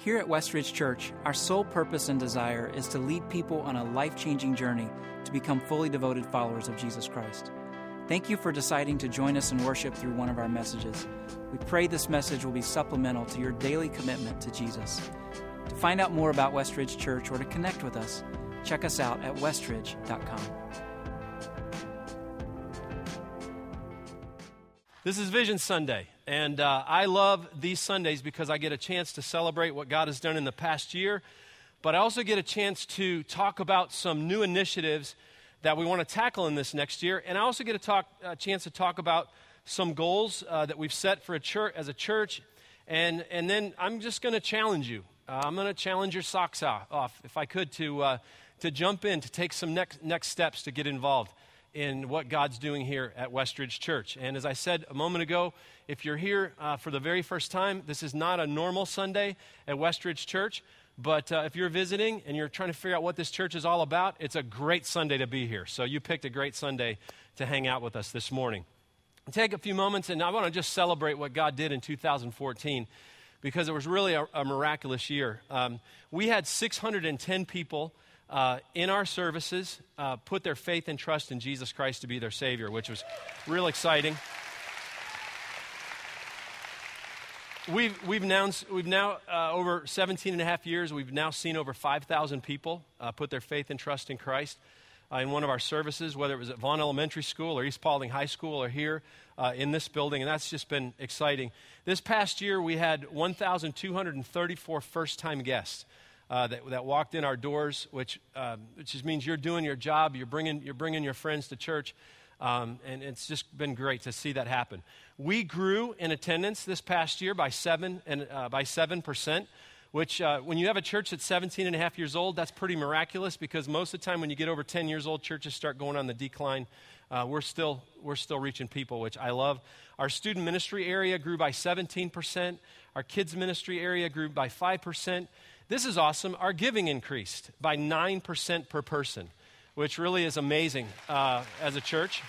Here at Westridge Church, our sole purpose and desire is to lead people on a life changing journey to become fully devoted followers of Jesus Christ. Thank you for deciding to join us in worship through one of our messages. We pray this message will be supplemental to your daily commitment to Jesus. To find out more about Westridge Church or to connect with us, check us out at westridge.com. This is Vision Sunday, and uh, I love these Sundays because I get a chance to celebrate what God has done in the past year, but I also get a chance to talk about some new initiatives that we want to tackle in this next year, and I also get a, talk, a chance to talk about some goals uh, that we've set for a church as a church, and and then I'm just going to challenge you. Uh, I'm going to challenge your socks off, if I could, to uh, to jump in, to take some next next steps to get involved in what God's doing here at Westridge Church. And as I said a moment ago, if you're here uh, for the very first time, this is not a normal Sunday at Westridge Church. But uh, if you're visiting and you're trying to figure out what this church is all about, it's a great Sunday to be here. So you picked a great Sunday to hang out with us this morning. Take a few moments, and I want to just celebrate what God did in 2014 because it was really a, a miraculous year. Um, we had 610 people uh, in our services uh, put their faith and trust in Jesus Christ to be their Savior, which was real exciting. We've, we've now, we've now uh, over 17 and a half years, we've now seen over 5,000 people uh, put their faith and trust in Christ uh, in one of our services, whether it was at Vaughn Elementary School or East Paulding High School or here uh, in this building, and that's just been exciting. This past year, we had 1,234 first time guests uh, that, that walked in our doors, which, uh, which just means you're doing your job, you're bringing, you're bringing your friends to church. Um, and it's just been great to see that happen. We grew in attendance this past year by seven and uh, by seven percent, which uh, when you have a church that's 17 and a half years old, that's pretty miraculous because most of the time when you get over 10 years old, churches start going on the decline. Uh, we're still we're still reaching people, which I love. Our student ministry area grew by 17 percent. Our kids ministry area grew by five percent. This is awesome. Our giving increased by 9% per person, which really is amazing uh, as a church.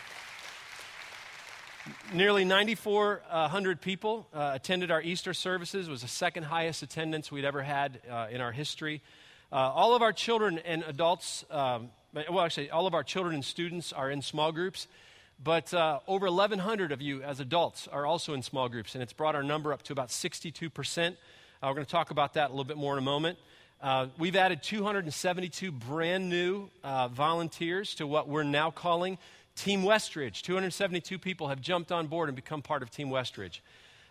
Nearly 9,400 people uh, attended our Easter services. It was the second highest attendance we'd ever had uh, in our history. Uh, all of our children and adults, um, well, actually, all of our children and students are in small groups. But uh, over 1,100 of you as adults are also in small groups, and it's brought our number up to about 62 percent. Uh, we're going to talk about that a little bit more in a moment. Uh, we've added 272 brand new uh, volunteers to what we're now calling Team Westridge. 272 people have jumped on board and become part of Team Westridge.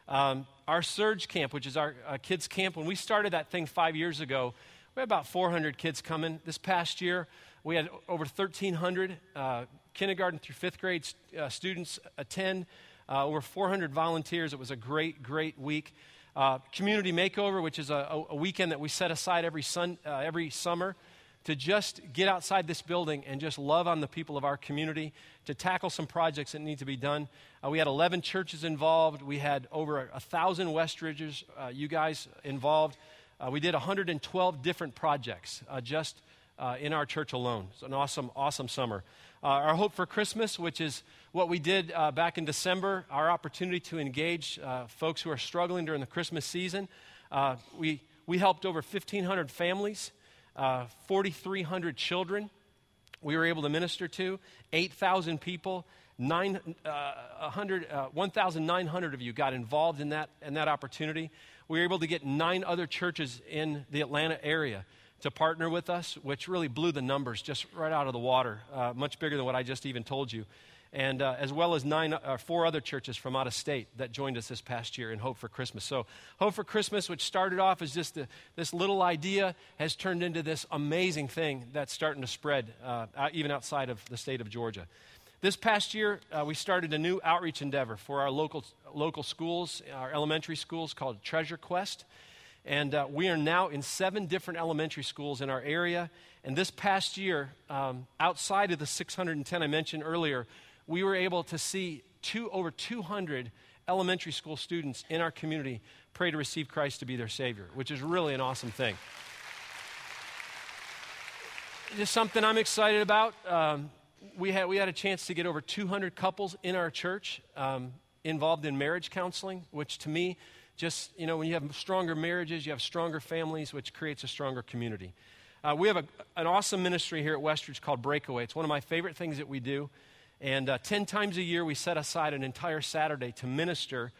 Um, our Surge Camp, which is our uh, kids' camp, when we started that thing five years ago, we had about 400 kids coming. This past year, we had over 1,300 uh, kindergarten through fifth grade uh, students attend, over 400 volunteers. It was a great, great week. Uh, community Makeover, which is a, a, weekend that we set aside every, sun, uh, every summer to just get outside this building and just love on the people of our community, to tackle some projects that need to be done. Uh, we had 11 churches involved. We had over a, a thousand Westridges, uh, you guys involved. Uh, we did 112 different projects uh, just in our church alone. It's an awesome, awesome summer. Our Hope for Christmas, which is what we did uh, back in December, our opportunity to engage uh, folks who are struggling during the Christmas season. Uh, we, we helped over 1,500 families, uh, 4,300 children we were able to minister to, 8,000 people. Nine, uh, uh, 1,900 of you got involved in that, in that opportunity. We were able to get nine other churches in the Atlanta area to partner with us, which really blew the numbers just right out of the water, uh, much bigger than what I just even told you and uh, as well as nine, uh, four other churches from out of state that joined us this past year in Hope for Christmas. So, Hope for Christmas, which started off as just this little idea, has turned into this amazing thing that's starting to spread uh, even outside of the state of Georgia. This past year, uh, we started a new outreach endeavor for our local, local schools, our elementary schools called Treasure Quest. And uh, we are now in seven different elementary schools in our area. And this past year, um, outside of the 610 I mentioned earlier, we were able to see two, over 200 elementary school students in our community pray to receive Christ to be their Savior, which is really an awesome thing. Just something I'm excited about. Um, we, had, we had a chance to get over 200 couples in our church um, involved in marriage counseling, which to me just, you know, when you have stronger marriages, you have stronger families, which creates a stronger community. Uh, we have a, an awesome ministry here at Westridge called Breakaway. It's one of my favorite things that we do. And uh, 10 times a year, we set aside an entire Saturday to minister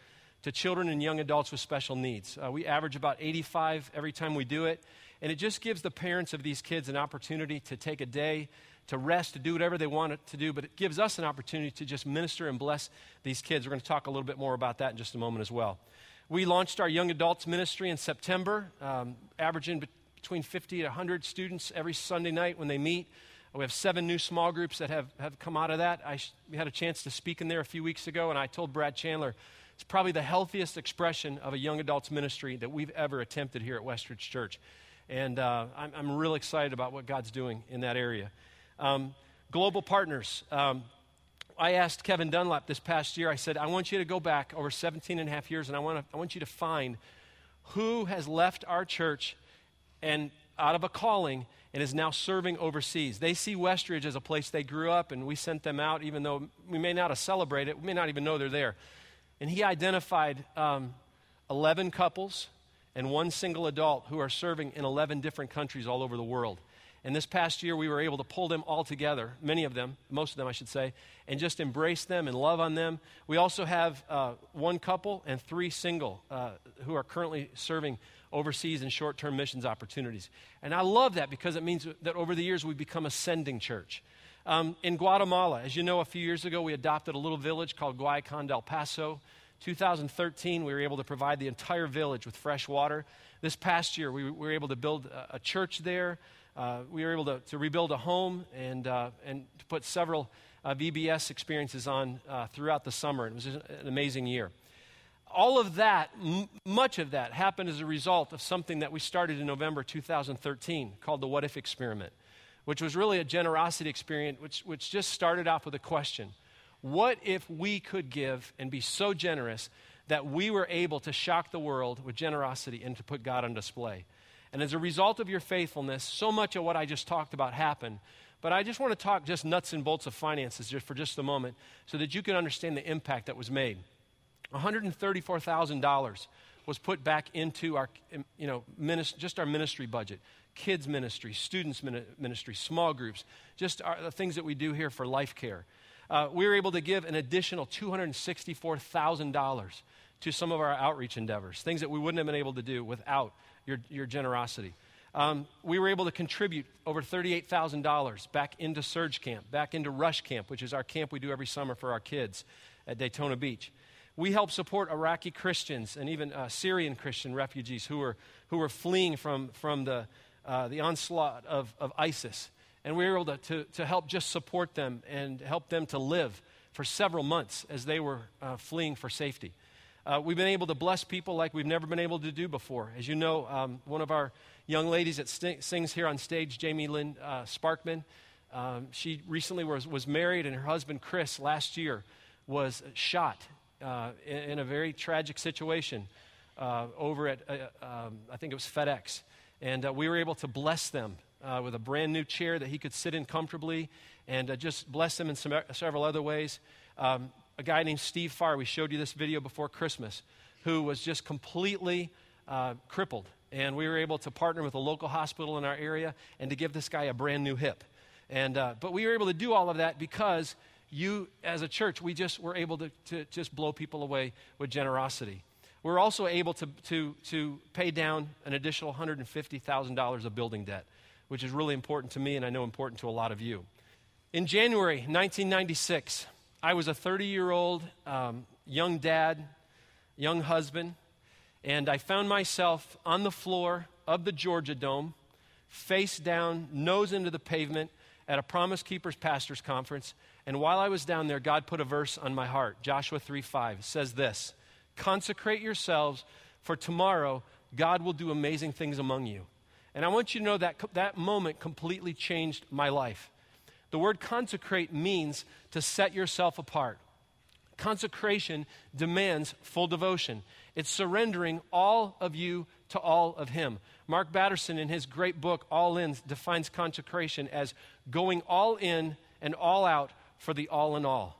to children and young adults with special needs. Uh, we average about 85 every time we do it. And it just gives the parents of these kids an opportunity to take a day to rest, to do whatever they want to do, but it gives us an opportunity to just minister and bless these kids. We're going to talk a little bit more about that in just a moment as well. We launched our young adults ministry in September, um, averaging between 50 to 100 students every Sunday night when they meet. We have seven new small groups that have, have come out of that. I sh- had a chance to speak in there a few weeks ago, and I told Brad Chandler it's probably the healthiest expression of a young adults ministry that we've ever attempted here at Westridge Church. And uh, I'm, I'm real excited about what God's doing in that area. Um, global partners. Um, I asked Kevin Dunlap this past year, I said, I want you to go back over 17 and a half years, and I want, to, I want you to find who has left our church and out of a calling and is now serving overseas. They see Westridge as a place they grew up, and we sent them out, even though we may not have celebrated it, we may not even know they're there. And he identified um, 11 couples and one single adult who are serving in 11 different countries all over the world. And this past year, we were able to pull them all together, many of them, most of them, I should say, and just embrace them and love on them. We also have uh, one couple and three single uh, who are currently serving overseas in short term missions opportunities. And I love that because it means that over the years, we've become a sending church. Um, in Guatemala, as you know, a few years ago, we adopted a little village called Guayacan del Paso. 2013, we were able to provide the entire village with fresh water. This past year, we were able to build a, a church there. Uh, we were able to, to, rebuild a home and, uh, and to put several uh, VBS experiences on uh, throughout the summer. It was an amazing year. All of that, m- much of that, happened as a result of something that we started in November 2013 called the What If Experiment which was really a generosity experience, which, which just started off with a question What if we could give and be so generous that we were able to shock the world with generosity and to put God on display? And as a result of your faithfulness, so much of what I just talked about happened. But I just want to talk just nuts and bolts of finances just for just a moment so that you can understand the impact that was made. $134,000 was put back into our, you know, minist- just our ministry budget kids ministry, students ministry, small groups, just our, the things that we do here for life care. Uh, we were able to give an additional $264,000 to some of our outreach endeavors, things that we wouldn't have been able to do without your, your generosity. Um, we were able to contribute over $38,000 back into Surge Camp, back into Rush Camp, which is our camp we do every summer for our kids at Daytona Beach. We help support Iraqi Christians and even uh, Syrian Christian refugees who were, who are fleeing from, from the, uh, the onslaught of, of ISIS. And we were able to, to, to, help just support them and help them to live for several months as they were uh, fleeing for safety. Uh, we've been able to bless people like we've never been able to do before. As you know, um, one of our young ladies that st- sings here on stage, Jamie Lynn uh, Sparkman, um, she recently was, was married, and her husband, Chris, last year was shot uh, in, in, a very tragic situation uh, over at, um, I think it was FedEx. And uh, we were able to bless them uh, with a brand new chair that he could sit in comfortably and uh, just bless them in some, several other ways. Um, a guy named Steve Farr, we showed you this video before Christmas, who was just completely uh, crippled. And we were able to partner with a local hospital in our area and to give this guy a brand new hip. And, uh, but we were able to do all of that because you, as a church, we just were able to, to just blow people away with generosity. We're also able to, to, to pay down an additional $150,000 of building debt, which is really important to me and I know important to a lot of you. In January 1996, I was a 30 year old um, young dad, young husband, and I found myself on the floor of the Georgia Dome, face down, nose into the pavement at a Promise Keepers Pastors Conference. And while I was down there, God put a verse on my heart. Joshua 3 5 says this Consecrate yourselves, for tomorrow God will do amazing things among you. And I want you to know that that moment completely changed my life. The word consecrate means to set yourself apart. Consecration demands full devotion. It's surrendering all of you to all of Him. Mark Batterson, in his great book, All In, defines consecration as going all in and all out for the all in all.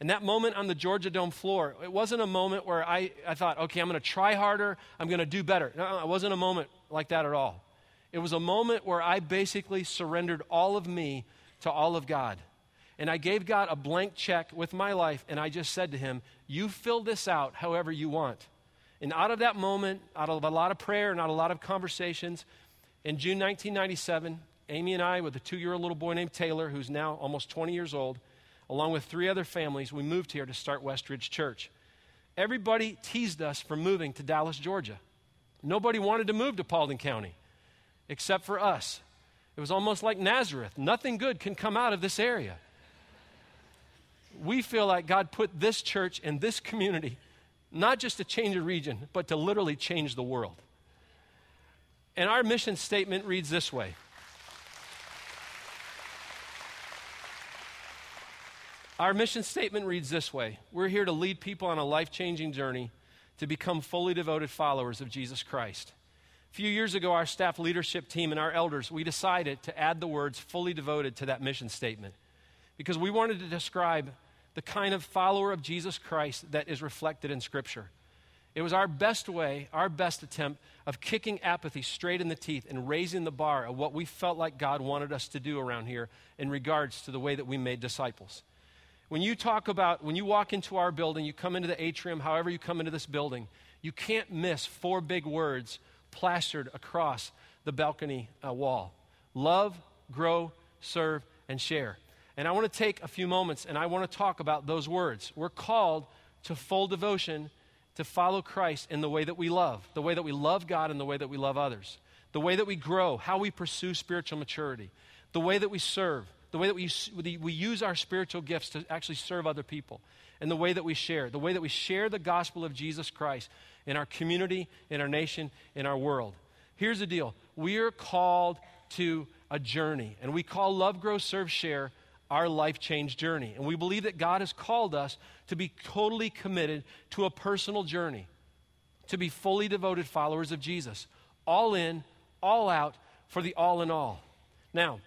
And that moment on the Georgia Dome floor, it wasn't a moment where I, I thought, okay, I'm going to try harder, I'm going to do better. No, it wasn't a moment like that at all. It was a moment where I basically surrendered all of me to all of God. And I gave God a blank check with my life, and I just said to Him, You fill this out however you want. And out of that moment, out of a lot of prayer and out of a lot of conversations, in June 1997, Amy and I, with a two year old little boy named Taylor, who's now almost 20 years old, along with three other families, we moved here to start Westridge Church. Everybody teased us for moving to Dallas, Georgia. Nobody wanted to move to Paulding County except for us. It was almost like Nazareth. Nothing good can come out of this area. We feel like God put this church and this community not just to change a region, but to literally change the world. And our mission statement reads this way Our mission statement reads this way We're here to lead people on a life changing journey to become fully devoted followers of Jesus Christ. A few years ago, our staff leadership team and our elders, we decided to add the words fully devoted to that mission statement because we wanted to describe the kind of follower of Jesus Christ that is reflected in Scripture. It was our best way, our best attempt of kicking apathy straight in the teeth and raising the bar of what we felt like God wanted us to do around here in regards to the way that we made disciples. When you talk about, when you walk into our building, you come into the atrium, however you come into this building, you can't miss four big words plastered across the balcony uh, wall love, grow, serve, and share. And I want to take a few moments and I want to talk about those words. We're called to full devotion to follow Christ in the way that we love, the way that we love God and the way that we love others, the way that we grow, how we pursue spiritual maturity, the way that we serve, the way that we, we use our spiritual gifts to actually serve other people, and the way that we share, the way that we share the gospel of Jesus Christ in our community, in our nation, in our world. Here's the deal we are called to a journey, and we call Love, Grow, Serve, Share our life change journey. And we believe that God has called us to be totally committed to a personal journey, to be fully devoted followers of Jesus, all in, all out for the all in all. Now,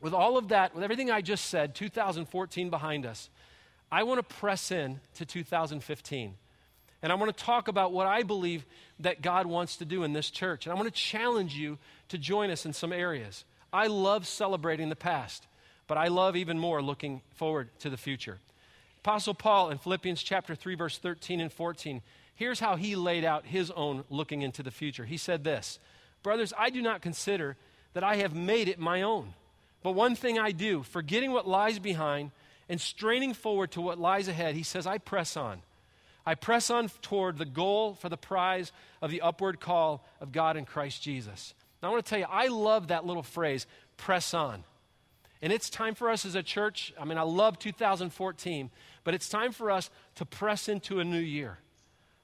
with all of that, with everything I just said, 2014 behind us, I want to press in to 2015. And I want to talk about what I believe that God wants to do in this church. And I want to challenge you to join us in some areas. I love celebrating the past but I love even more looking forward to the future. Apostle Paul in Philippians chapter 3 verse 13 and 14, here's how he laid out his own looking into the future. He said this, "Brothers, I do not consider that I have made it my own, but one thing I do, forgetting what lies behind and straining forward to what lies ahead, he says, I press on. I press on toward the goal for the prize of the upward call of God in Christ Jesus." Now I want to tell you, I love that little phrase, press on. And it's time for us as a church. I mean, I love 2014, but it's time for us to press into a new year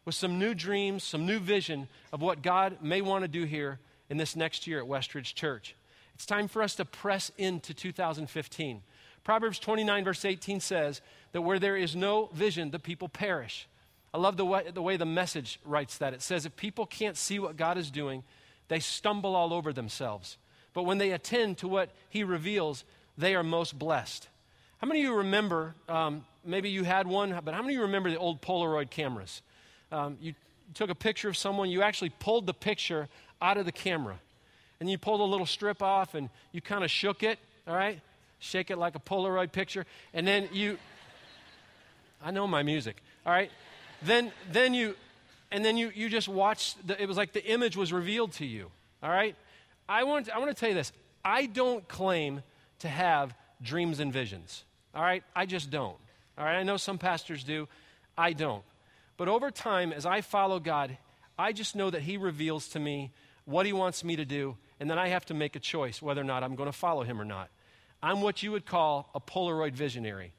with some new dreams, some new vision of what God may want to do here in this next year at Westridge Church. It's time for us to press into 2015. Proverbs 29, verse 18 says that where there is no vision, the people perish. I love the way, the way the message writes that. It says if people can't see what God is doing, they stumble all over themselves. But when they attend to what He reveals, they are most blessed. How many of you remember, um, maybe you had one, but how many of you remember the old Polaroid cameras? Um, you took a picture of someone, you actually pulled the picture out of the camera. And you pulled a little strip off and you kind of shook it, all right? Shake it like a Polaroid picture. And then you, I know my music, all right? Then, then you, and then you, you just watched, the, it was like the image was revealed to you, all right? I want, I want to tell you this. I don't claim to have dreams and visions. All right? I just don't. All right? I know some pastors do. I don't. But over time, as I follow God, I just know that He reveals to me what He wants me to do, and then I have to make a choice whether or not I'm going to follow Him or not. I'm what you would call a Polaroid visionary.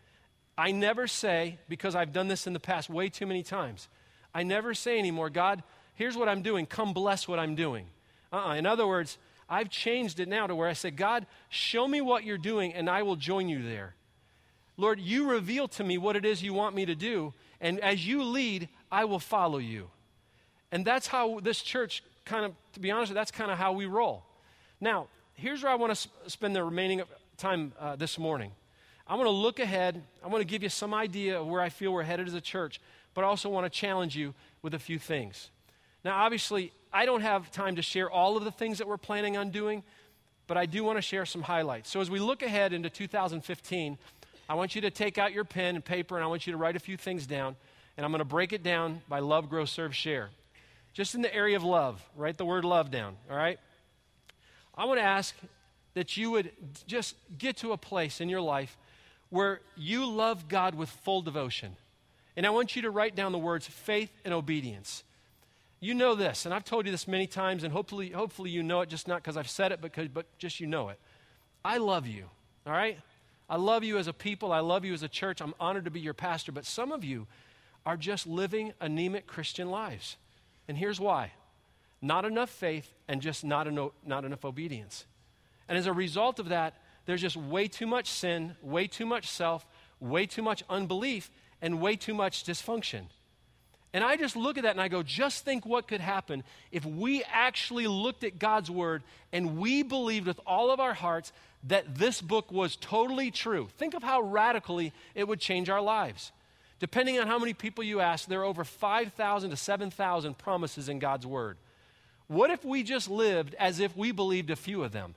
I never say, because I've done this in the past way too many times, I never say anymore, God, here's what I'm doing. Come bless what I'm doing. Uh-uh. In other words, I've changed it now to where I say, God, show me what you're doing and I will join you there. Lord, you reveal to me what it is you want me to do, and as you lead, I will follow you. And that's how this church kind of, to be honest, that's kind of how we roll. Now, here's where I want to spend the remaining time uh, this morning. I want to look ahead. I want to give you some idea of where I feel we're headed as a church, but I also want to challenge you with a few things. Now, obviously, I don't have time to share all of the things that we're planning on doing, but I do want to share some highlights. So, as we look ahead into 2015, I want you to take out your pen and paper and I want you to write a few things down. And I'm going to break it down by love, grow, serve, share. Just in the area of love, write the word love down, all right? I want to ask that you would just get to a place in your life where you love God with full devotion. And I want you to write down the words faith and obedience. You know this, and I've told you this many times, and hopefully, hopefully you know it just not because I've said it, because, but just you know it. I love you, all right? I love you as a people. I love you as a church. I'm honored to be your pastor. But some of you are just living anemic Christian lives. And here's why not enough faith and just not, eno- not enough obedience. And as a result of that, there's just way too much sin, way too much self, way too much unbelief, and way too much dysfunction. And I just look at that and I go, just think what could happen if we actually looked at God's word and we believed with all of our hearts that this book was totally true. Think of how radically it would change our lives. Depending on how many people you ask, there are over 5,000 to 7,000 promises in God's word. What if we just lived as if we believed a few of them?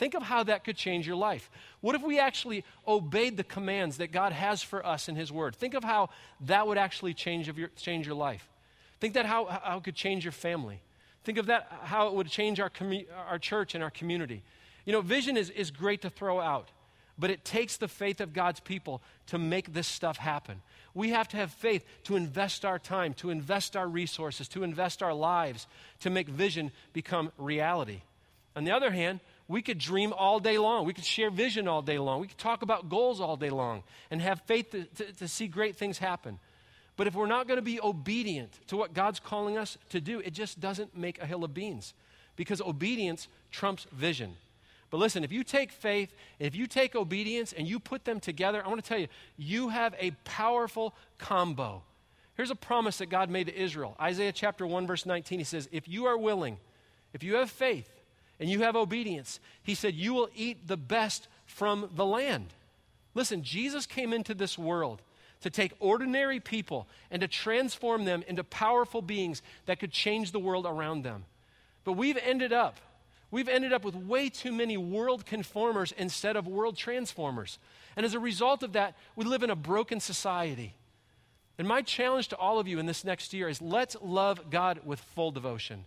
Think of how that could change your life. What if we actually obeyed the commands that God has for us in His Word? Think of how that would actually change, your, change your life. Think that how, how it could change your family. Think of that, how it would change our, commu- our church and our community. You know, vision is, is great to throw out, but it takes the faith of God's people to make this stuff happen. We have to have faith to invest our time, to invest our resources, to invest our lives, to make vision become reality. On the other hand, we could dream all day long. We could share vision all day long. We could talk about goals all day long and have faith to, to, to see great things happen. But if we're not going to be obedient to what God's calling us to do, it just doesn't make a hill of beans because obedience trumps vision. But listen, if you take faith, if you take obedience and you put them together, I want to tell you, you have a powerful combo. Here's a promise that God made to Israel. Isaiah chapter 1, verse 19, he says, If you are willing, if you have faith, and you have obedience, he said, You will eat the best from the land. Listen, Jesus came into this world to take ordinary people and to transform them into powerful beings that could change the world around them. But we've ended up we've ended up with way too many world conformers instead of world transformers. And as a result of that, we live in a broken society. And my challenge to all of you in this next year is let's love God with full devotion.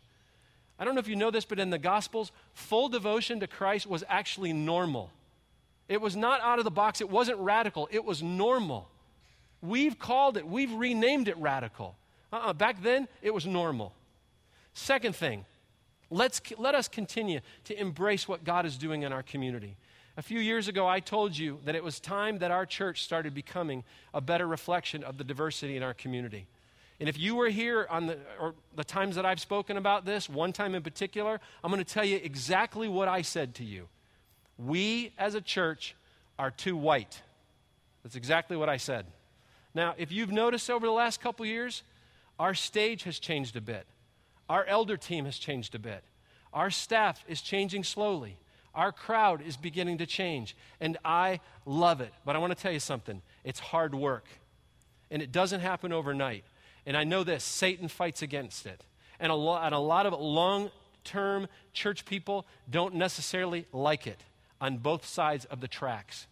I don't know if you know this, but in the Gospels, full devotion to Christ was actually normal. It was not out of the box, it wasn't radical, it was normal. We've called it, we've renamed it radical. Uh-uh, back then, it was normal. Second thing, Let's, let us continue to embrace what God is doing in our community. A few years ago, I told you that it was time that our church started becoming a better reflection of the diversity in our community. And if you were here on the, or the times that I've spoken about this, one time in particular, I'm going to tell you exactly what I said to you. We as a church are too white. That's exactly what I said. Now, if you've noticed over the last couple years, our stage has changed a bit. Our elder team has changed a bit. Our staff is changing slowly. Our crowd is beginning to change. And I love it. But I want to tell you something it's hard work. And it doesn't happen overnight. And I know this Satan fights against it. And a, lo- and a lot of long term church people don't necessarily like it on both sides of the tracks.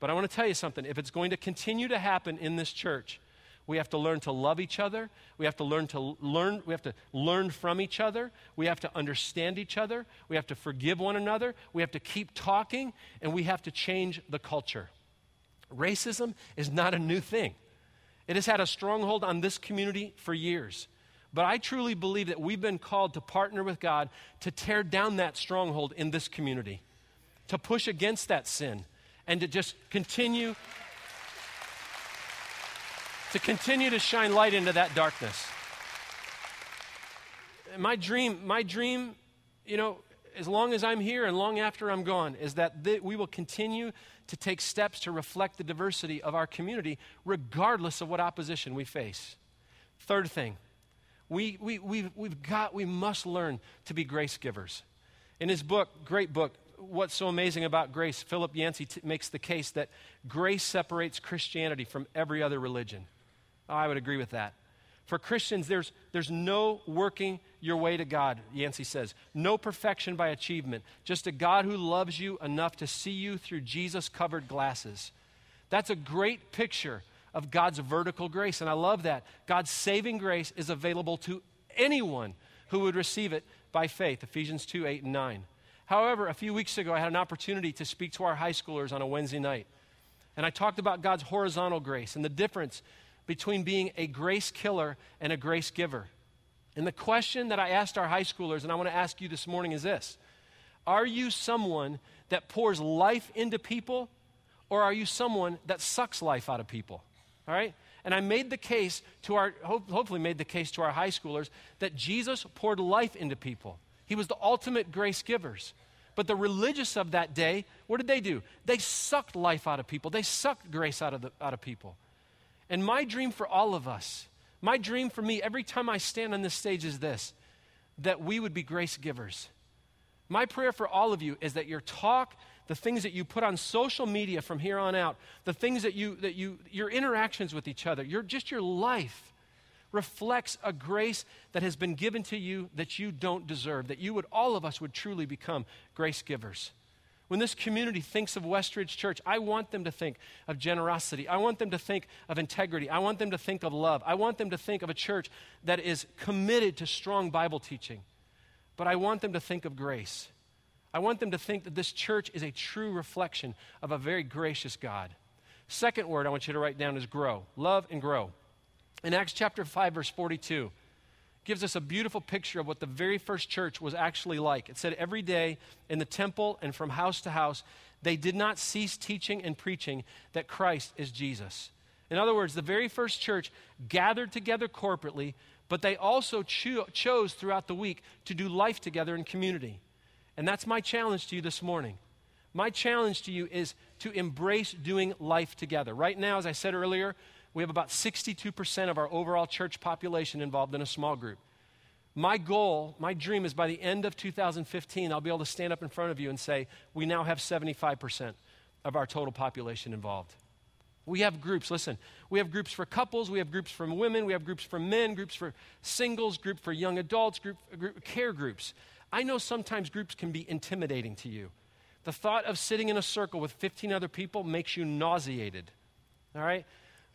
But I want to tell you something. If it's going to continue to happen in this church, we have to learn to love each other. We have to learn to learn, we have to learn from each other. We have to understand each other. We have to forgive one another. We have to keep talking and we have to change the culture. Racism is not a new thing. It has had a stronghold on this community for years. But I truly believe that we've been called to partner with God to tear down that stronghold in this community, to push against that sin, and to just continue to continue to shine light into that darkness. My dream, my dream, you know, as long as I'm here and long after I'm gone, is that th- we will continue to take steps to reflect the diversity of our community, regardless of what opposition we face. Third thing, we, we, we've, we've got, we must learn to be grace givers. In his book, great book, what's so amazing about grace, Philip Yancey t- makes the case that grace separates Christianity from every other religion. Oh, I would agree with that. For Christians, there's, there's no working your way to God, Yancey says. No perfection by achievement. Just a God who loves you enough to see you through Jesus covered glasses. That's a great picture of God's vertical grace, and I love that. God's saving grace is available to anyone who would receive it by faith. Ephesians 2 8 and 9. However, a few weeks ago, I had an opportunity to speak to our high schoolers on a Wednesday night. And I talked about God's horizontal grace and the difference between being a grace killer and a grace giver. And the question that I asked our high schoolers, and I want to ask you this morning, is this Are you someone that pours life into people, or are you someone that sucks life out of people? All right? And I made the case to our, hopefully, made the case to our high schoolers that Jesus poured life into people. He was the ultimate grace givers. But the religious of that day, what did they do? They sucked life out of people, they sucked grace out of, the, out of people. And my dream for all of us, my dream for me every time I stand on this stage is this that we would be grace givers. My prayer for all of you is that your talk, the things that you put on social media from here on out, the things that you, that you, your interactions with each other, your, just your life reflects a grace that has been given to you that you don't deserve, that you would, all of us would truly become grace givers. When this community thinks of Westridge Church, I want them to think of generosity. I want them to think of integrity. I want them to think of love. I want them to think of a church that is committed to strong Bible teaching. But I want them to think of grace. I want them to think that this church is a true reflection of a very gracious God. Second word I want you to write down is grow. Love and grow. In Acts chapter 5, verse 42, gives us a beautiful picture of what the very first church was actually like. It said, Every day in the temple and from house to house, they did not cease teaching and preaching that Christ is Jesus. In other words, the very first church gathered together corporately, but they also cho- chose throughout the week to do life together in community. And that's my challenge to you this morning. My challenge to you is to embrace doing life together. Right now, as I said earlier, we have about 62% of our overall church population involved in a small group. My goal, my dream is by the end of 2015, I'll be able to stand up in front of you and say, we now have 75% of our total population involved. We have groups, listen, we have groups for couples, we have groups for women, we have groups for men, groups for singles, group for young adults, group, group care groups. I know sometimes groups can be intimidating to you. The thought of sitting in a circle with 15 other people makes you nauseated. All right?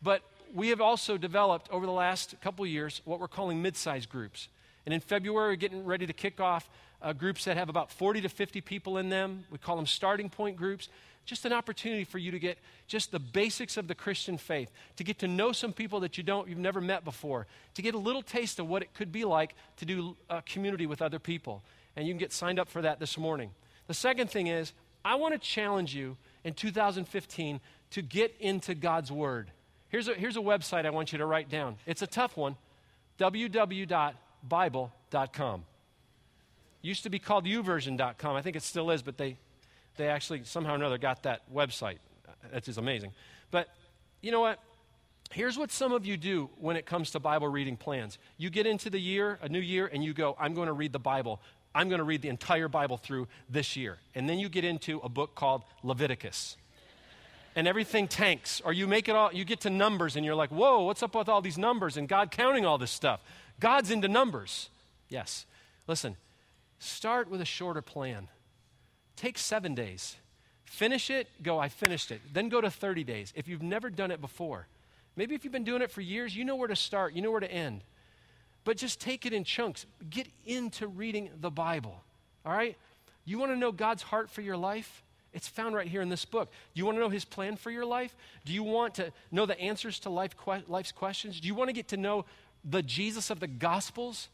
But we have also developed over the last couple years what we're calling mid-sized groups. And in February, we're getting ready to kick off uh, groups that have about 40 to 50 people in them. We call them starting point groups. Just an opportunity for you to get just the basics of the Christian faith, to get to know some people that you don't, you've never met before, to get a little taste of what it could be like to do a community with other people. And you can get signed up for that this morning. The second thing is, I want to challenge you in 2015 to get into God's Word. Here's a, here's a website I want you to write down. It's a tough one www.bible.com. Used to be called youversion.com. I think it still is, but they, they actually somehow or another got that website. That is just amazing. But you know what? Here's what some of you do when it comes to Bible reading plans. You get into the year, a new year, and you go, I'm going to read the Bible. I'm going to read the entire Bible through this year. And then you get into a book called Leviticus and everything tanks. Or you make it all, you get to numbers and you're like, whoa, what's up with all these numbers and God counting all this stuff? God's into numbers. Yes. Listen, start with a shorter plan. Take seven days. Finish it, go, I finished it. Then go to 30 days if you've never done it before. Maybe if you've been doing it for years, you know where to start, you know where to end. But just take it in chunks. Get into reading the Bible. All right? You want to know God's heart for your life? It's found right here in this book. Do you want to know his plan for your life? Do you want to know the answers to life que- life's questions? Do you want to get to know the Jesus of the Gospels?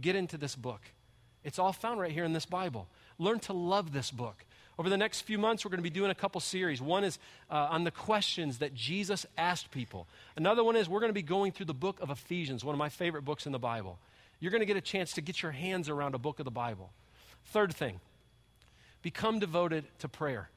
Get into this book. It's all found right here in this Bible. Learn to love this book. Over the next few months, we're going to be doing a couple series. One is uh, on the questions that Jesus asked people. Another one is we're going to be going through the book of Ephesians, one of my favorite books in the Bible. You're going to get a chance to get your hands around a book of the Bible. Third thing, Become devoted to prayer.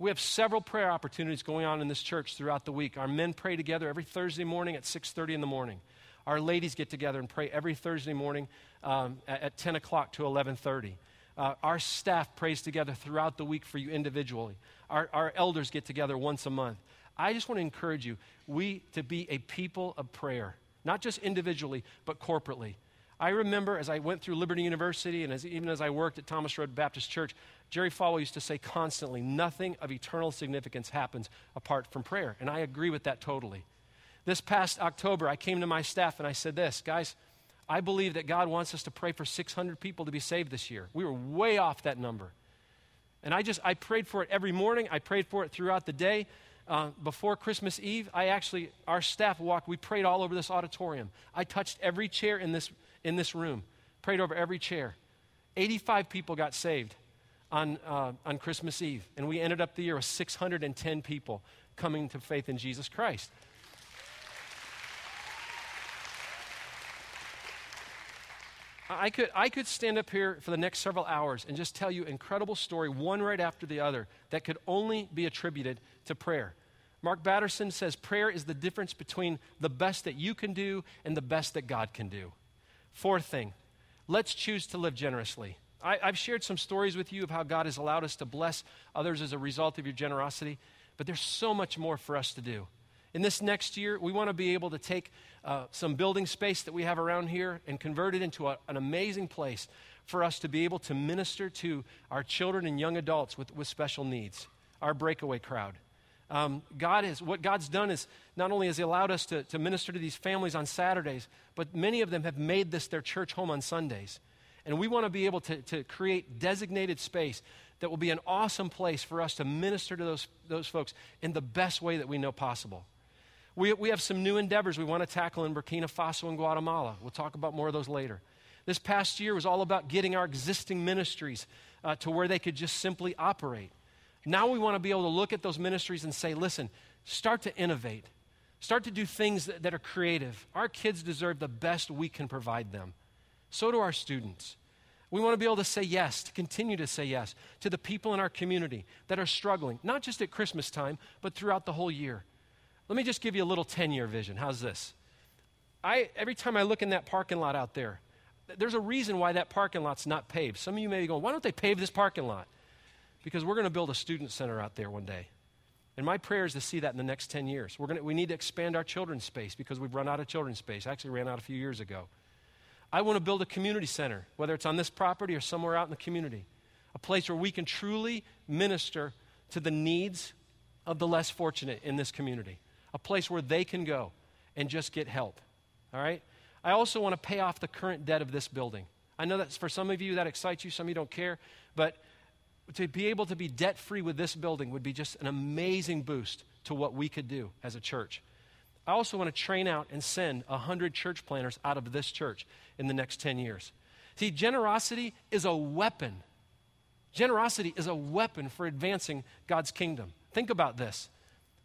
We have several prayer opportunities going on in this church throughout the week. Our men pray together every Thursday morning at 6:30 in the morning. Our ladies get together and pray every Thursday morning um, at, at, 10 o'clock to 11:30. Uh, our staff prays together throughout the week for you individually. Our, our elders get together once a month. I just want to encourage you, we to be a people of prayer, not just individually, but corporately. I remember as I went through Liberty University and as, even as I worked at Thomas Road Baptist Church, Jerry Falwell used to say constantly, nothing of eternal significance happens apart from prayer. And I agree with that totally. This past October, I came to my staff and I said this, guys, I believe that God wants us to pray for 600 people to be saved this year. We were way off that number. And I just, I prayed for it every morning. I prayed for it throughout the day. Uh, before Christmas Eve, I actually, our staff walked, we prayed all over this auditorium. I touched every chair in this in this room, prayed over every chair. 85 people got saved on, uh, on Christmas Eve, and we ended up the year with 610 people coming to faith in Jesus Christ. I could, I could stand up here for the next several hours and just tell you incredible story, one right after the other, that could only be attributed to prayer. Mark Batterson says prayer is the difference between the best that you can do and the best that God can do. Fourth thing, let's choose to live generously. I, have shared some stories with you of how God has allowed us to bless others as a result of your generosity, but there's so much more for us to do. In this next year, we want to be able to take uh, some building space that we have around here and convert it into a, an amazing place for us to be able to minister to our children and young adults with, with special needs, our breakaway crowd. Um, God is, what God's done is not only has He allowed us to, to minister to these families on Saturdays, but many of them have made this their church home on Sundays. And we want to be able to, to create designated space that will be an awesome place for us to minister to those, those folks in the best way that we know possible. We, we have some new endeavors we want to tackle in Burkina Faso and Guatemala. We'll talk about more of those later. This past year was all about getting our existing ministries uh, to where they could just simply operate. Now we want to be able to look at those ministries and say, listen, start to innovate. Start to do things that, that, are creative. Our kids deserve the best we can provide them. So do our students. We want to be able to say yes, to continue to say yes to the people in our community that are struggling, not just at Christmas time, but throughout the whole year. Let me just give you a little 10 year vision. How's this? I, every time I look in that parking lot out there, there's a reason why that parking lot's not paved. Some of you may be going, why don't they pave this parking lot? Because we're going to build a student center out there one day. And my prayer is to see that in the next 10 years. We're gonna, we need to expand our children's space because we've run out of children's space. I Actually, ran out a few years ago. I want to build a community center, whether it's on this property or somewhere out in the community, a place where we can truly minister to the needs of the less fortunate in this community, a place where they can go and just get help. All right? I also want to pay off the current debt of this building. I know that for some of you that excites you, some of you don't care, but to be able to be debt free with this building would be just an amazing boost to what we could do as a church. I also want to train out and send 100 church planners out of this church in the next 10 years. See, generosity is a weapon. Generosity is a weapon for advancing God's kingdom. Think about this.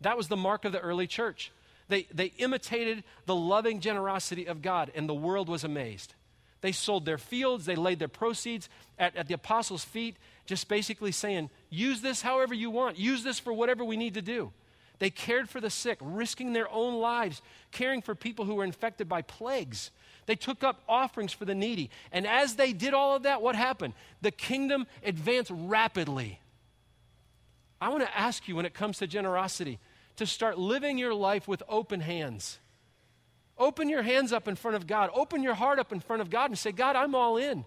That was the mark of the early church. They, they imitated the loving generosity of God, and the world was amazed. They sold their fields, they laid their proceeds at, at the apostles' feet, just basically saying, use this however you want, use this for whatever we need to do. They cared for the sick, risking their own lives, caring for people who were infected by plagues. They took up offerings for the needy. And as they did all of that, what happened? The kingdom advanced rapidly. I want to ask you when it comes to generosity to start living your life with open hands. Open your hands up in front of God. Open your heart up in front of God and say, God, I'm all in.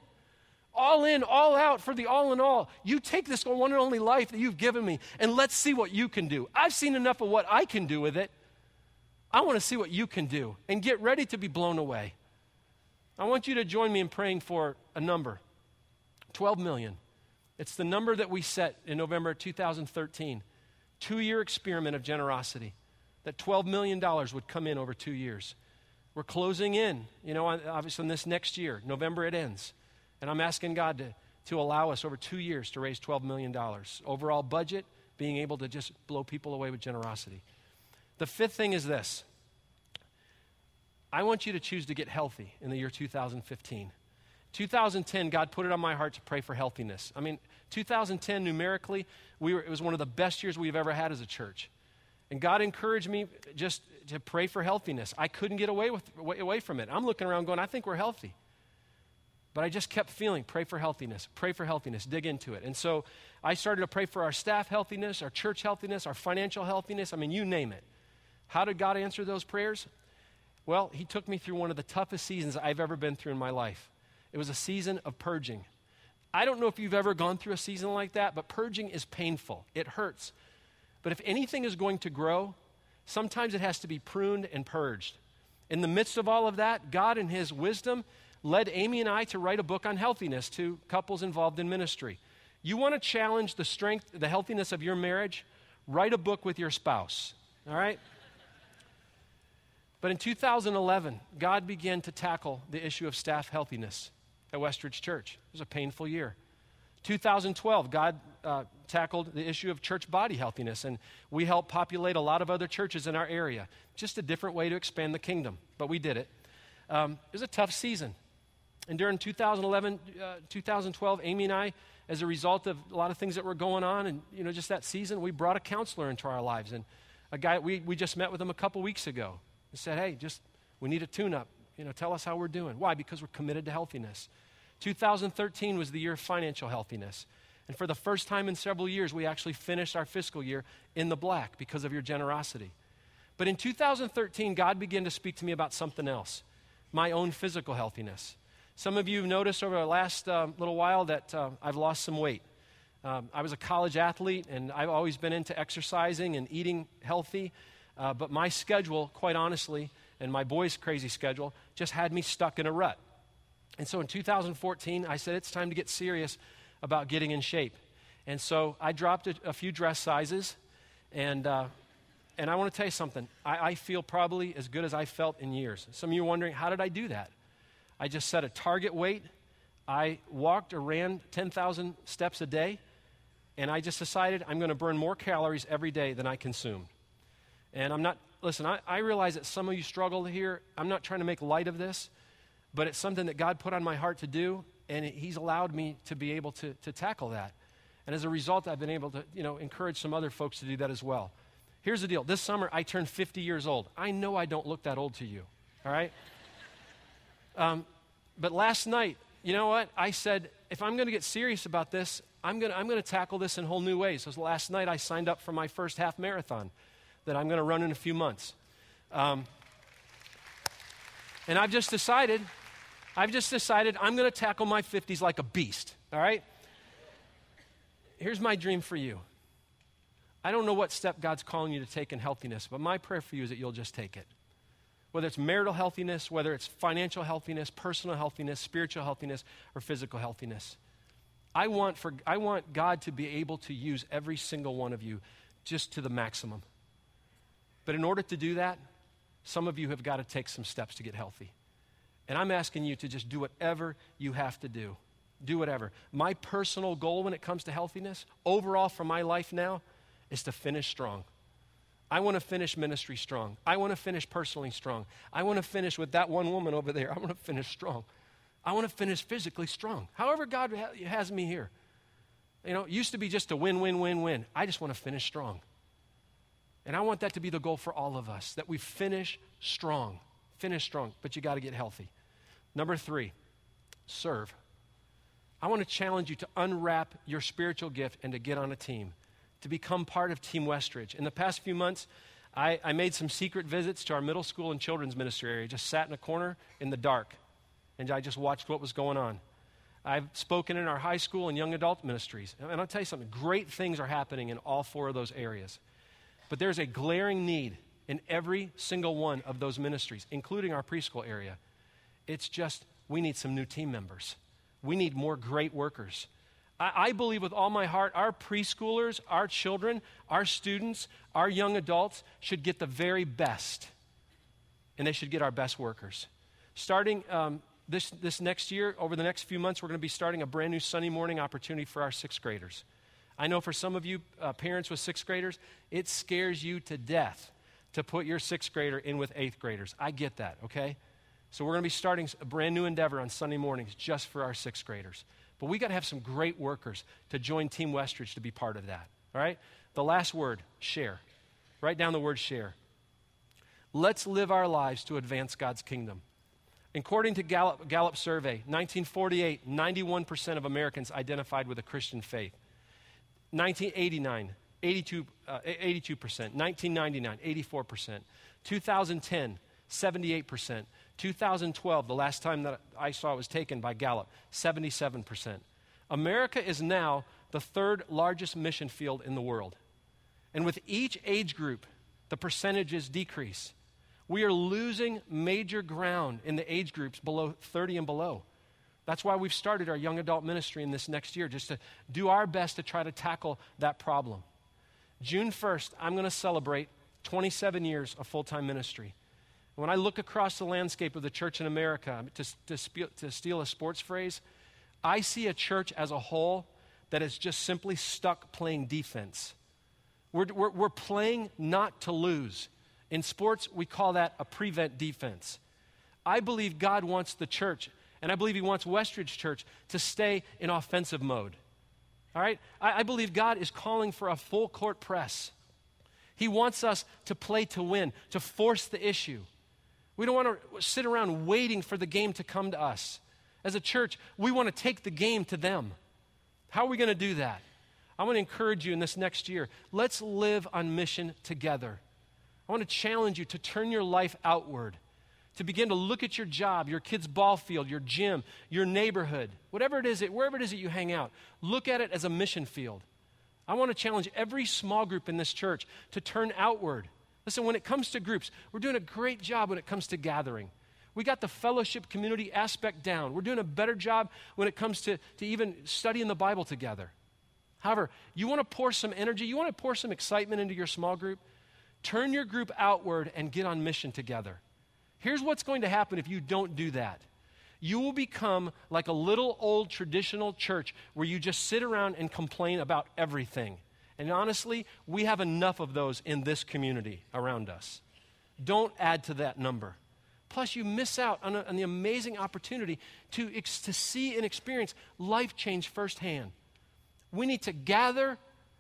All in, all out for the all in all. You take this one and only life that you've given me and let's see what you can do. I've seen enough of what I can do with it. I want to see what you can do and get ready to be blown away. I want you to join me in praying for a number 12 million. It's the number that we set in November 2013. Two year experiment of generosity. That $12 million would come in over two years. We're closing in, you know, obviously in this next year. November it ends. And I'm asking God to, to allow us over two years to raise $12 million. Overall budget, being able to just blow people away with generosity. The fifth thing is this I want you to choose to get healthy in the year 2015. 2010, God put it on my heart to pray for healthiness. I mean, 2010, numerically, we were, it was one of the best years we've ever had as a church. And God encouraged me just to pray for healthiness. I couldn't get away, with, away from it. I'm looking around going, I think we're healthy. But I just kept feeling pray for healthiness, pray for healthiness, dig into it. And so I started to pray for our staff healthiness, our church healthiness, our financial healthiness. I mean, you name it. How did God answer those prayers? Well, He took me through one of the toughest seasons I've ever been through in my life. It was a season of purging. I don't know if you've ever gone through a season like that, but purging is painful. It hurts. But if anything is going to grow, sometimes it has to be pruned and purged. In the midst of all of that, God, in His wisdom, led Amy and I to write a book on healthiness to couples involved in ministry. You want to challenge the strength, the healthiness of your marriage? Write a book with your spouse, all right? But in 2011, God began to tackle the issue of staff healthiness at Westridge Church. It was a painful year. 2012, God uh, tackled the issue of church body healthiness, and we helped populate a lot of other churches in our area. Just a different way to expand the kingdom, but we did it. Um, it was a tough season. And during 2011, uh, 2012, Amy and I, as a result of a lot of things that were going on, and you know, just that season, we brought a counselor into our lives. And a guy, we, we just met with him a couple weeks ago and said, hey, just, we need a tune up. You know, tell us how we're doing. Why? Because we're committed to healthiness. 2013 was the year of financial healthiness. And for the first time in several years, we actually finished our fiscal year in the black because of your generosity. But in 2013, God began to speak to me about something else my own physical healthiness. Some of you have noticed over the last uh, little while that uh, I've lost some weight. Um, I was a college athlete, and I've always been into exercising and eating healthy. Uh, but my schedule, quite honestly, and my boys' crazy schedule, just had me stuck in a rut. And so in 2014, I said, it's time to get serious about getting in shape. And so I dropped a, a few dress sizes, and, uh, and I want to tell you something. I, I feel probably as good as I felt in years. Some of you are wondering, how did I do that? I just set a target weight. I walked or ran 10,000 steps a day, and I just decided I'm going to burn more calories every day than I consumed. And I'm not, listen, I, I realize that some of you struggle here. I'm not trying to make light of this, but it's something that God put on my heart to do, and He's allowed me to be able to, to tackle that. And as a result, I've been able to, you know, encourage some other folks to do that as well. Here's the deal. This summer, I turned 50 years old. I know I don't look that old to you, all right? Um, but last night, you know what? I said, if I'm going to get serious about this, I'm going I'm to tackle this in whole new ways. So last night, I signed up for my first half marathon that I'm going to run in a few months. Um, and I've just decided, I've just decided I'm going to tackle my 50s like a beast, all right? Here's my dream for you. I don't know what step God's calling you to take in healthiness, but my prayer for you is that you'll just take it. Whether it's marital healthiness, whether it's financial healthiness, personal healthiness, spiritual healthiness, or physical healthiness. I want, for, I want God to be able to use every single one of you just to the maximum. But in order to do that, some of you have got to take some steps to get healthy. And I'm asking you to just do whatever you have to do. Do whatever. My personal goal when it comes to healthiness, overall for my life now, is to finish strong. I want to finish ministry strong. I want to finish personally strong. I want to finish with that one woman over there. I want to finish strong. I want to finish physically strong. However, God has me here. You know, it used to be just a win, win, win, win. I just want to finish strong. And I want that to be the goal for all of us that we finish strong. Finish strong, but you got to get healthy. Number three, serve. I want to challenge you to unwrap your spiritual gift and to get on a team, to become part of Team Westridge. In the past few months, I, I made some secret visits to our middle school and children's ministry area, just sat in a corner in the dark, and I just watched what was going on. I've spoken in our high school and young adult ministries. And I'll tell you something great things are happening in all four of those areas. But there's a glaring need in every single one of those ministries, including our preschool area. It's just we need some new team members. We need more great workers. I, I, believe with all my heart our preschoolers, our children, our students, our young adults should get the very best, and they should get our best workers. Starting um, this, this next year, over the next few months, we're going to be starting a brand new Sunday morning opportunity for our sixth graders. I know for some of you uh, parents with sixth graders, it scares you to death to put your sixth grader in with eighth graders. I get that, okay? So we're going to be starting a brand new endeavor on Sunday mornings just for our sixth graders. But we got to have some great workers to join Team Westridge to be part of that, all right? The last word, share. Write down the word share. Let's live our lives to advance God's kingdom. According to Gallup, Gallup survey, 1948, 91% of Americans identified with a Christian faith. 1989, 82, uh, 82%. 1999, 84%. 2010, 78%. 2012, the last time that I saw it was taken by Gallup, 77%. America is now the third largest mission field in the world. And with each age group, the percentages decrease. We are losing major ground in the age groups below 30 and below. That's why we've started our young adult ministry in this next year, just to do our best to try to tackle that problem. June 1st, I'm going to celebrate 27 years of full time ministry. When I look across the landscape of the church in America, to, to, to steal a sports phrase, I see a church as a whole that is just simply stuck playing defense. We're, we're, we're, playing not to lose. In sports, we call that a prevent defense. I believe God wants the church, and I believe He wants Westridge Church to stay in offensive mode. All right? I, I believe God is calling for a full court press. He wants us to play to win, to force the issue. We don't want to sit around waiting for the game to come to us. As a church, we want to take the game to them. How are we going to do that? I want to encourage you in this next year. Let's live on mission together. I want to challenge you to turn your life outward, to begin to look at your job, your kid's ball field, your gym, your neighborhood, whatever it is, wherever it is that you hang out. Look at it as a mission field. I want to challenge every small group in this church to turn outward. Listen, when it comes to groups, we're doing a great job when it comes to gathering. We got the fellowship community aspect down. We're doing a better job when it comes to, to even studying the Bible together. However, you want to pour some energy, you want to pour some excitement into your small group, turn your group outward and get on mission together. Here's what's going to happen if you don't do that you will become like a little old traditional church where you just sit around and complain about everything. And honestly, we have enough of those in this community around us. Don't add to that number. Plus, you miss out on, a, on the amazing opportunity to, ex, to see and experience life change firsthand. We need to gather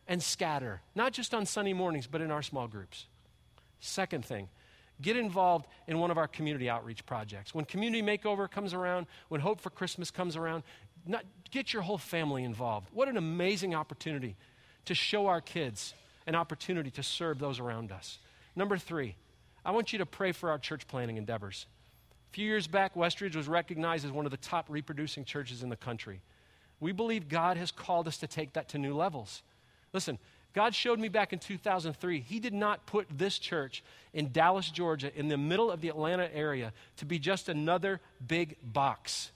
and scatter, not just on Sunday mornings, but in our small groups. Second thing, get involved in one of our community outreach projects. When Community Makeover comes around, when Hope for Christmas comes around, not, get your whole family involved. What an amazing opportunity to show our kids an opportunity to serve those around us. Number three, I want you to pray for our church planting endeavors. A few years back, Westridge was recognized as one of the top reproducing churches in the country. We believe God has called us to take that to new levels. Listen, God showed me back in 2003, He did not put this church in Dallas, Georgia, in the middle of the Atlanta area to be just another big box.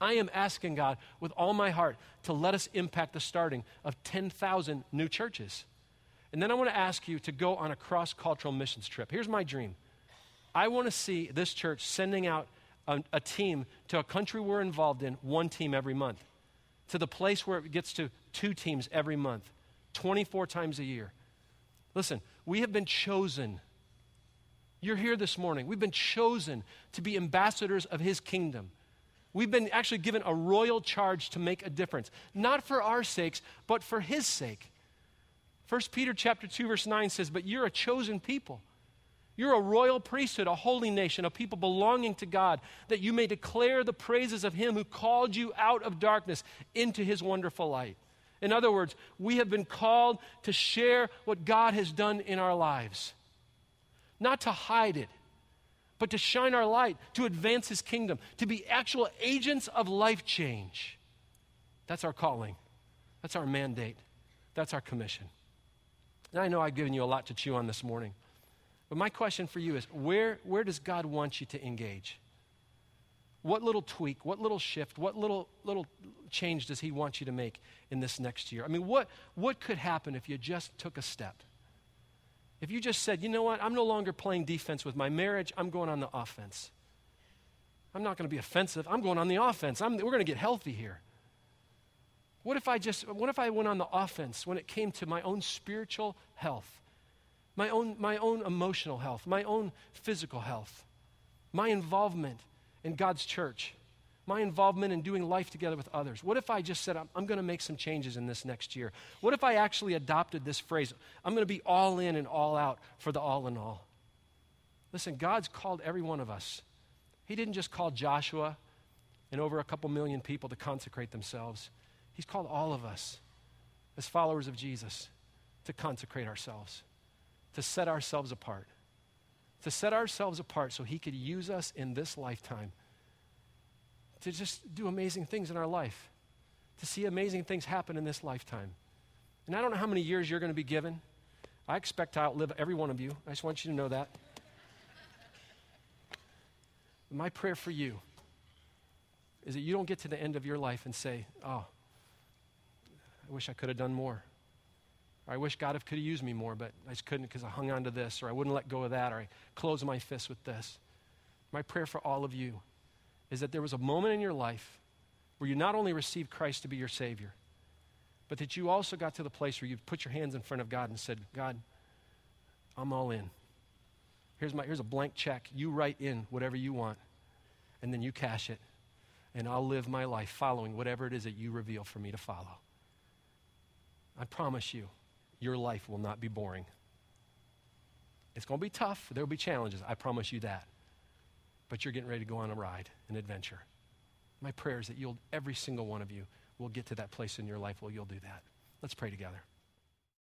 I am asking God with all my heart to let us impact the starting of 10,000 new churches. And then I want to ask you to go on a cross cultural missions trip. Here's my dream I want to see this church sending out a, a, team to a country we're involved in, one team every month, to the place where it gets to two teams every month, 24 times a year. Listen, we have been chosen. You're here this morning. We've been chosen to be ambassadors of His kingdom. We've been actually given a royal charge to make a difference, not for our sakes, but for His sake. 1 Peter chapter 2 verse 9 says, "But you're a chosen people. You're a royal priesthood, a holy nation, a people belonging to God, that you may declare the praises of him who called you out of darkness into his wonderful light." In other words, we have been called to share what God has done in our lives. Not to hide it, but to shine our light, to advance his kingdom, to be actual agents of life change. That's our calling. That's our mandate. That's our commission. And I know I've given you a lot to chew on this morning. But my question for you is where, where does God want you to engage? What little tweak, what little shift, what little, little change does He want you to make in this next year? I mean, what, what could happen if you just took a step? If you just said, you know what, I'm no longer playing defense with my marriage, I'm going on the offense. I'm not going to be offensive, I'm going on the offense. I'm, we're going to get healthy here. What if I just, what if I went on the offense when it came to my own spiritual health, my own, my own emotional health, my own physical health, my involvement in God's church, my involvement in doing life together with others? What if I just said, I'm, I'm going to make some changes in this next year? What if I actually adopted this phrase, I'm going to be all in and all out for the all in all? Listen, God's called every one of us He didn't just call Joshua and over a couple million people to consecrate themselves. He's called all of us as followers of Jesus to consecrate ourselves, to set ourselves apart, to set ourselves apart so He could use us in this lifetime to just do amazing things in our life, to see amazing things happen in this lifetime. And I don't know how many years you're going to be given. I expect to outlive every one of you. I just want you to know that. My prayer for you is that you don't get to the end of your life and say, oh, I wish I could have done more. Or I wish God could have used me more, but I just couldn't because I hung on to this, or I wouldn't let go of that, or I closed my fist with this. My prayer for all of you is that there was a moment in your life where you not only received Christ to be your Savior, but that you also got to the place where you put your hands in front of God and said, God, I'm all in. Here's, my, here's a blank check. You write in whatever you want, and then you cash it, and I'll live my life following whatever it is that you reveal for me to follow. I promise you, your life will not be boring. It's going to be tough. There will be challenges. I promise you that. But you're getting ready to go on a ride, an adventure. My prayer is that you'll, every single one of you, will get to that place in your life where you'll do that. Let's pray together.